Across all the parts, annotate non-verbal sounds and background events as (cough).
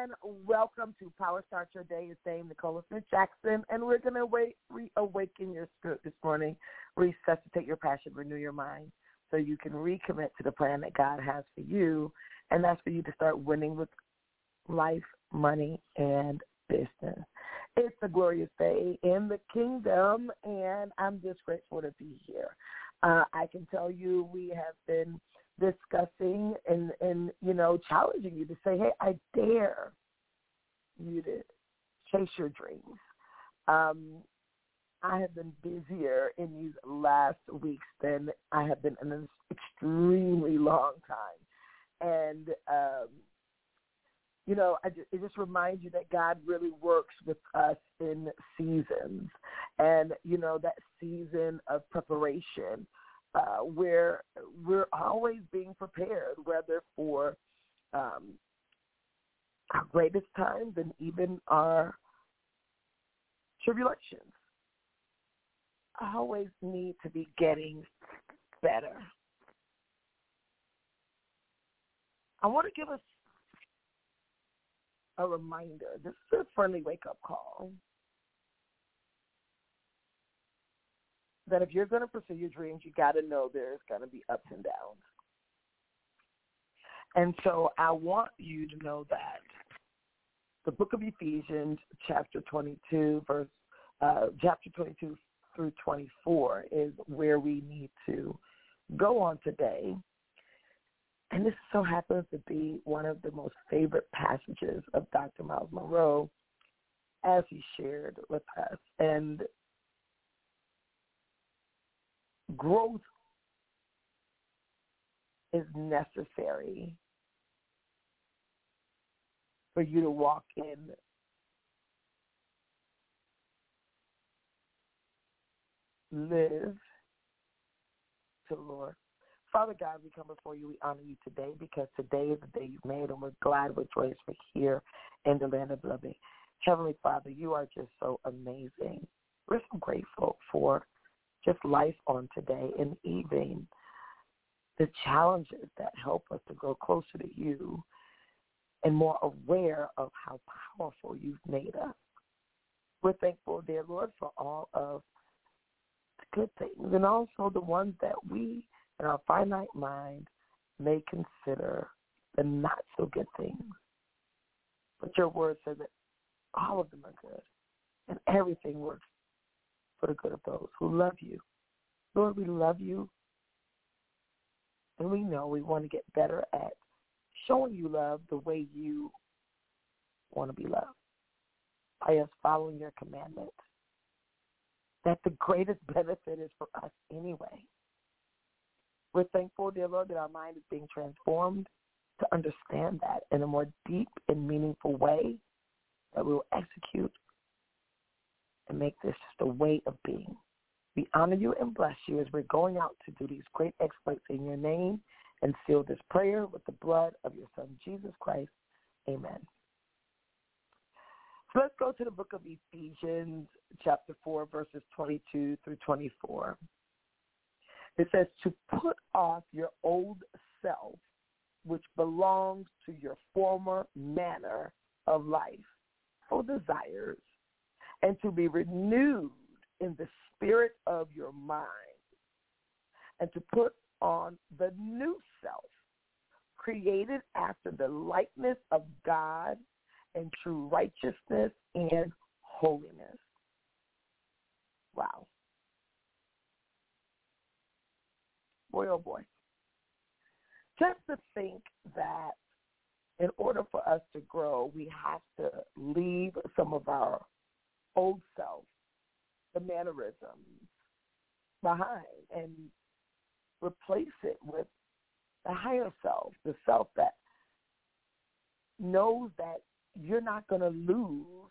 And welcome to Power Start Your Day. It's Dame Nicola Smith Jackson, and we're going to reawaken your spirit this morning, resuscitate your passion, renew your mind, so you can recommit to the plan that God has for you, and that's for you to start winning with life, money, and business. It's a glorious day in the kingdom, and I'm just grateful to be here. Uh, I can tell you we have been discussing know challenging you to say, hey, I dare you to chase your dreams. Um, I have been busier in these last weeks than I have been in an extremely long time, and um, you know, I just, it just reminds you that God really works with us in seasons, and you know that season of preparation uh, where we're always being prepared, whether for um, our greatest times and even our tribulations. I always need to be getting better. I want to give us a reminder. This is a friendly wake up call that if you're going to pursue your dreams, you got to know there's going to be ups and downs. And so I want you to know that the book of Ephesians, chapter 22, verse, uh, chapter 22 through 24 is where we need to go on today. And this so happens to be one of the most favorite passages of Dr. Myles Munroe as he shared with us. And growth is necessary for you to walk in live to the Lord. Father God, we come before you. We honor you today because today is the day you've made, and we're glad, we're joyous, we're here in the land of living. Heavenly Father, you are just so amazing. We're so grateful for just life on today and even the challenges that help us to grow closer to you and more aware of how powerful you've made us. We're thankful, dear Lord, for all of the good things and also the ones that we in our finite mind may consider the not so good things. But your word says that all of them are good and everything works for the good of those who love you. Lord, we love you. And we know we want to get better at showing you love the way you want to be loved by us following your commandments. That the greatest (laughs) benefit is for us anyway. We're thankful, dear Lord, that our mind is being transformed to understand that in a more deep and meaningful way that we will execute and make this just a way of being. We honor you and bless you as we're going out to do these great exploits in your name and seal this prayer with the blood of your son, Jesus Christ. Amen. So let's go to the book of Ephesians, chapter 4, verses 22 through 24. It says, to put off your old self, which belongs to your former manner of life, or desires, and to be renewed in the spirit of your mind and to put on the new self created after the likeness of God and true righteousness and holiness. Wow. Boy, oh boy. Just to think that in order for us to grow, we have to leave some of our old self, the mannerisms behind, and replace it with the higher self, the self that knows that you're not going to lose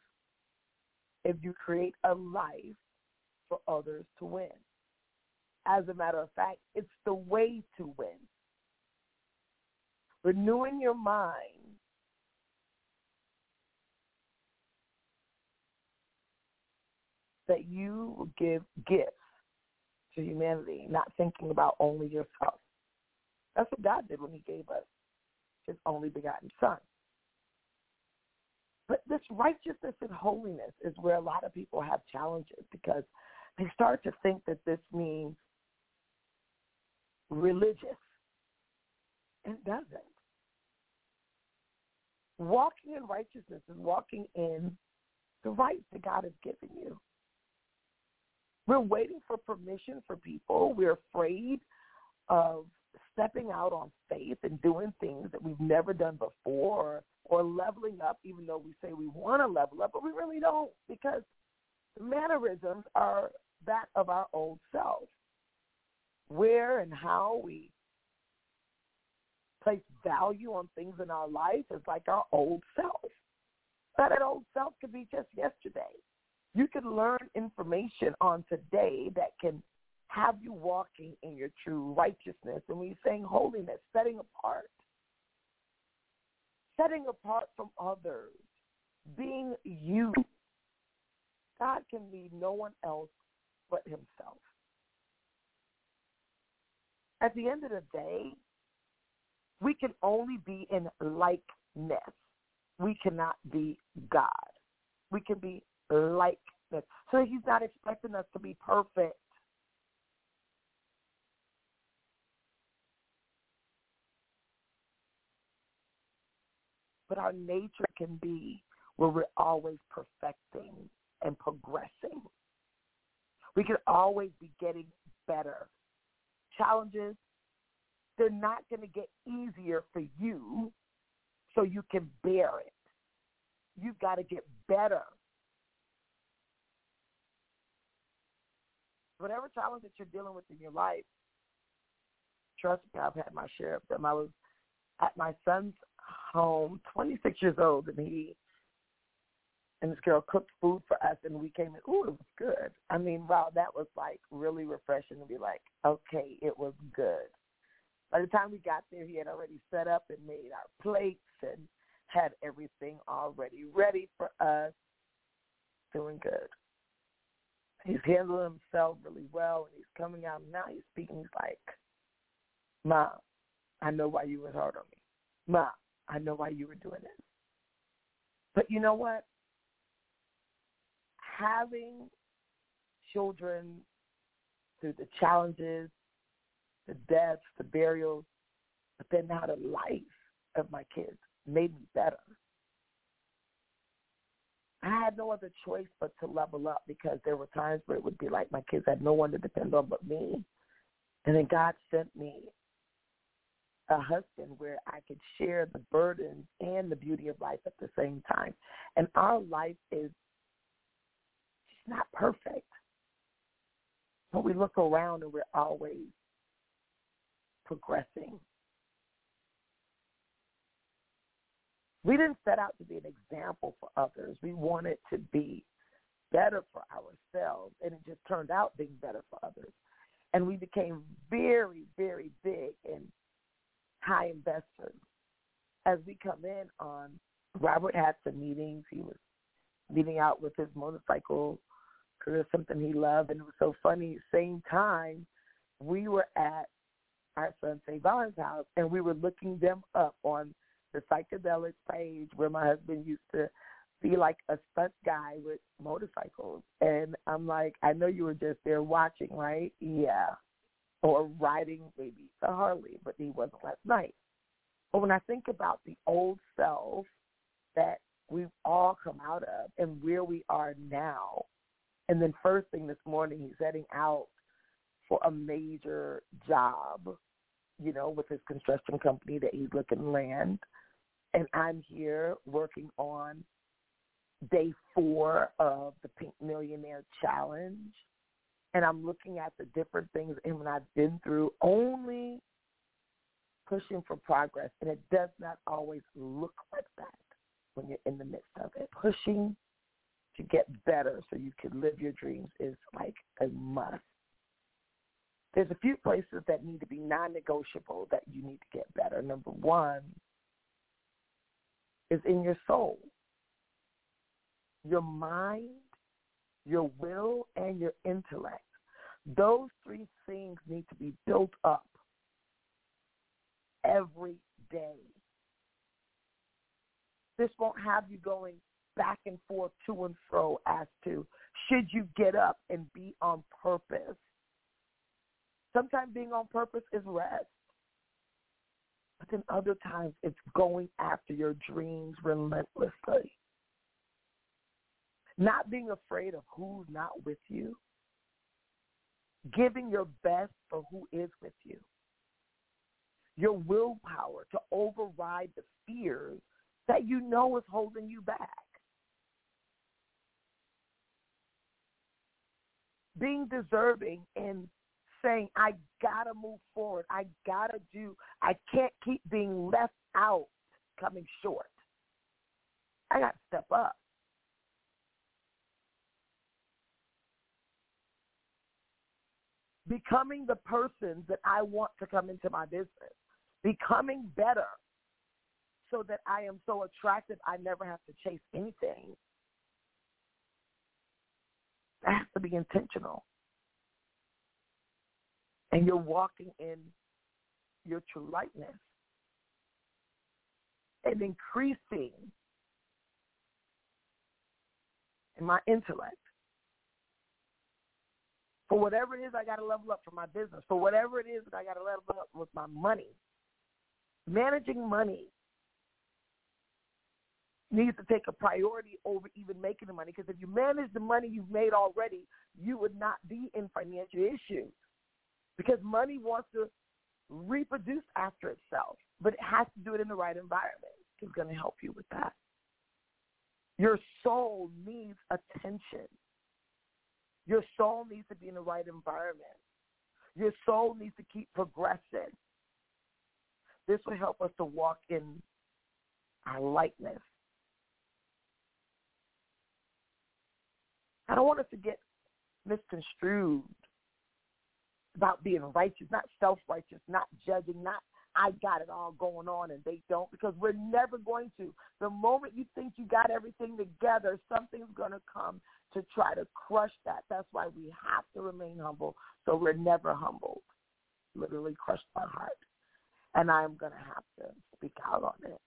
if you create a life for others to win. As a matter of fact, it's the way to win. Renewing your mind that you give gifts to humanity, not thinking about only yourself. That's what God did when he gave us his only begotten son. But this righteousness and holiness is where a lot of people have challenges because they start to think that this means religious. It doesn't. Walking in righteousness is walking in the rights that God has given you. We're waiting for permission for people. We're afraid of stepping out on faith and doing things that we've never done before or leveling up even though we say we want to level up, but we really don't because the mannerisms are that of our old self. Where and how we place value on things in our life is like our old self. But that old self could be just yesterday. You can learn information on today that can have you walking in your true righteousness. And when you're saying holiness, setting apart, setting apart from others, being you. God can be no one else but himself. At the end of the day, we can only be in likeness. We cannot be God. We can be like this. So he's not expecting us to be perfect. But our nature can be where we're always perfecting and progressing. We can always be getting better. Challenges, they're not going to get easier for you so you can bear it. You've got to get better. Whatever challenge that you're dealing with in your life, trust me, I've had my share of them. I was at my son's home, 26 years old, and he and this girl cooked food for us, and we came in. Ooh, it was good. I mean, wow, that was like really refreshing to be like, okay, it was good. By the time we got there, he had already set up and made our plates and had everything already ready for us. Doing good. He's handling himself really well, and he's coming out now. He's speaking like, "Mom, I know why you was hard on me. Mom, I know why you were doing this. But you know what? Having children through the challenges, the deaths, the burials, but then now the life of my kids made me better. I had no other choice but to level up because there were times where it would be like my kids had no one to depend on but me. And then God sent me a husband where I could share the burdens and the beauty of life at the same time. And our life is just not perfect. But we look around and we're always progressing. We didn't set out to be an example for others. We wanted to be better for ourselves, and it just turned out being better for others. And we became very, very big in high investors. As we come in on, Robert had some meetings. He was meeting out with his motorcycle because it's something he loved, and it was so funny. Same time, we were at our son Savon's house, and we were looking them up on the psychedelics page where my husband used to be like a stunt guy with motorcycles. And I'm like, I know you were just there watching, right? Yeah or riding maybe a Harley, but he wasn't last night. But when I think about the old self that we've all come out of and where we are now, and then first thing this morning he's heading out for a major job, you know, with his construction company that he's looking land. And I'm here working on day four of the Pink Millionaire Challenge and I'm looking at the different things and and I've been through, only pushing for progress, and it does not always look like that. when you're in the midst of it. Pushing to get better so you can live your dreams is like a must. There's a few places that need to be non-negotiable that you need to get better. Number one is in your soul, your mind, your will, and your intellect. Those three things need to be built up every day. This won't have you going back and forth to and fro as to should you get up and be on purpose. Sometimes being on purpose is rest. But then other times it's going after your dreams relentlessly. Not being afraid of who's not with you. Giving your best for who is with you. Your willpower to override the fears that you know is holding you back. Being deserving and saying, I gotta move forward. I gotta do, I can't keep being left out coming short. I gotta step up. Becoming the person that I want to come into my business. Becoming better so that I am so attractive I never have to chase anything. That has to be intentional. And you're walking in your true lightness and increasing in my intellect. For whatever it is I got to level up for my business, for whatever it is that I got to level up with my money. Managing money needs to take a priority over even making the money. Because if you manage the money you've made already, you would not be in financial issues. Because money wants to reproduce after itself, but it has to do it in the right environment. It's going to help you with that. Your soul needs attention. Your soul needs to be in the right environment. Your soul needs to keep progressing. This will help us to walk in our lightness I don't want us to get misconstrued about being righteous, not self-righteous, not judging, not I got it all going on and they don't because we're never going to. The moment you think you got everything together, something's going to come to try to crush that. That's why we have to remain humble so we're never humbled. Literally crushed my heart. And I'm going to have to speak out on it.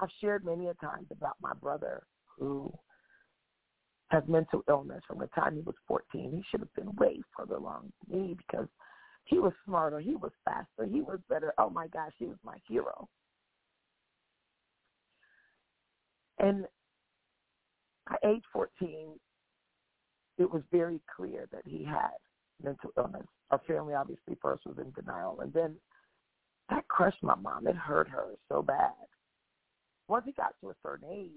I've shared many a times about my brother who has mental illness from the time he was 14. He should have been way further along than me because he was smarter, he was faster, he was better. Oh my gosh, he was my hero. And at age 14, it was very clear that he had mental illness. Our family obviously first was in denial. And then that crushed my mom. It hurt her so bad. Once he got to a certain age,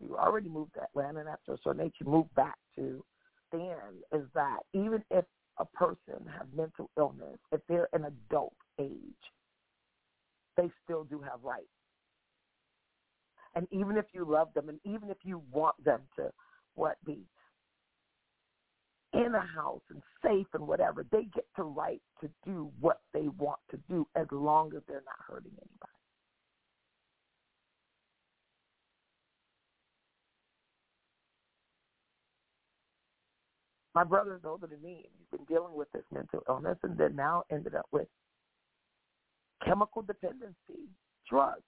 you already moved to Atlanta, and after a certain age, you move back to stand is that even if a person has mental illness, if they're an adult age, they still do have rights. And even if you love them, and even if you want them to, what be in a house and safe and whatever, they get the right to do what they want to do as long as they're not hurting anybody. My brother is older than me, and he's been dealing with this mental illness, and then now ended up with chemical dependency, drugs.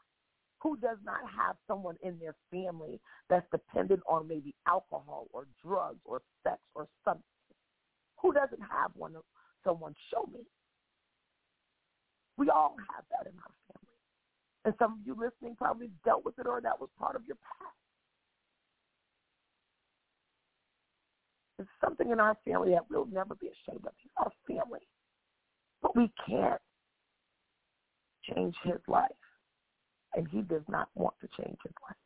Who does not have someone in their family that's dependent on maybe alcohol or drugs or sex or something? Who doesn't have one? Someone show me. We all have that in our family. And some of you listening probably dealt with it or that was part of your past. It's something in our family that we'll never be ashamed of. He's our family. But we can't change his life. And he does not want to change his life.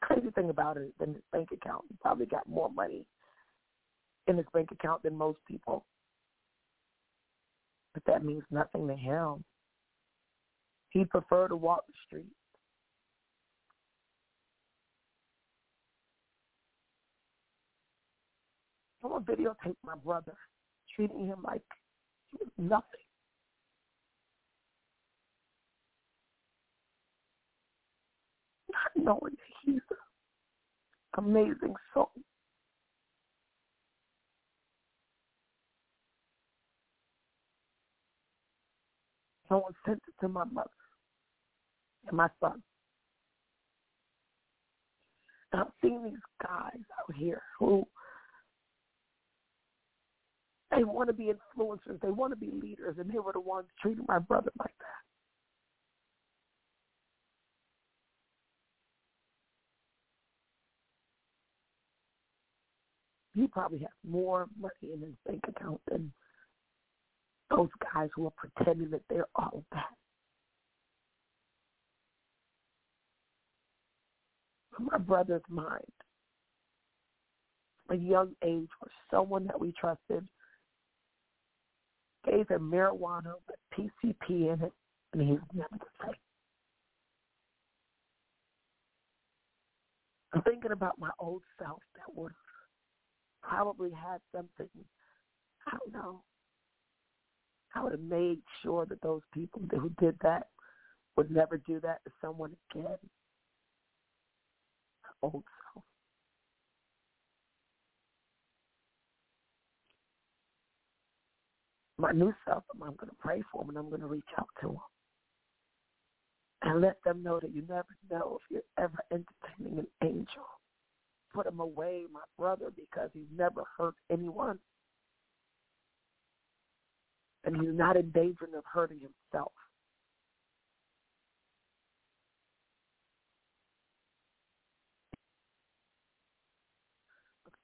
Crazy thing about it than his bank account. He probably got more money in his bank account than most people. But that means nothing to him. He'd prefer to walk the street. Someone videotape my brother treating him like he was nothing. Not knowing that he's an amazing soul. Someone sent it to my mother and my son. And I'm seeing these guys out here who they want to be influencers, they want to be leaders, and they were the ones treating my brother like that. He probably has more money in his bank account than those guys who are pretending that they're all that. my brother's mind, a young age, where someone that we trusted gave him marijuana with PCP in it, and he's never the same. I'm thinking about my old self that would probably had something, I don't know, I would have made sure that those people who did that would never do that to someone again. Old self. My new self, I'm going to pray for them and I'm going to reach out to them. And let them know that you never know if you're ever entertaining an angel. Put him away, my brother, because he's never hurt anyone and he's not in danger of hurting himself.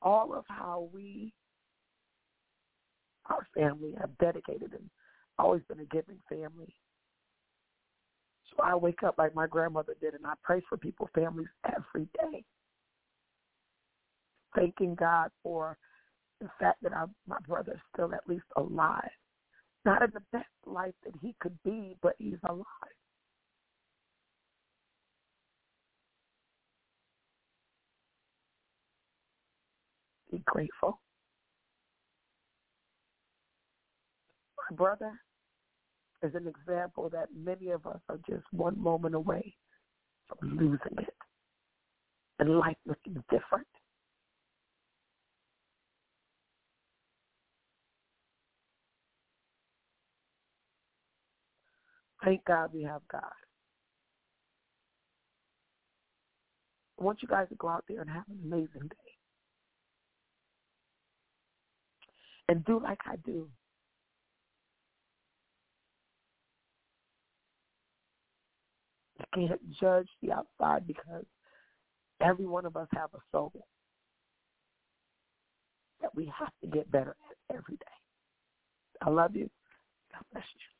All of how we, our family, have dedicated and always been a giving family. So I wake up like my grandmother did, and I pray for people's families every day, thanking God for the fact that our, my brother is still at least alive not in the best life that he could be, but he's alive. Be grateful. Brother is an example that many of us are just one moment away from losing it and life looking different. Thank God we have God. I want you guys to go out there and have an amazing day. And do like I do. You can't judge the outside because every one of us have a soul that we have to get better at every day. I love you. God bless you.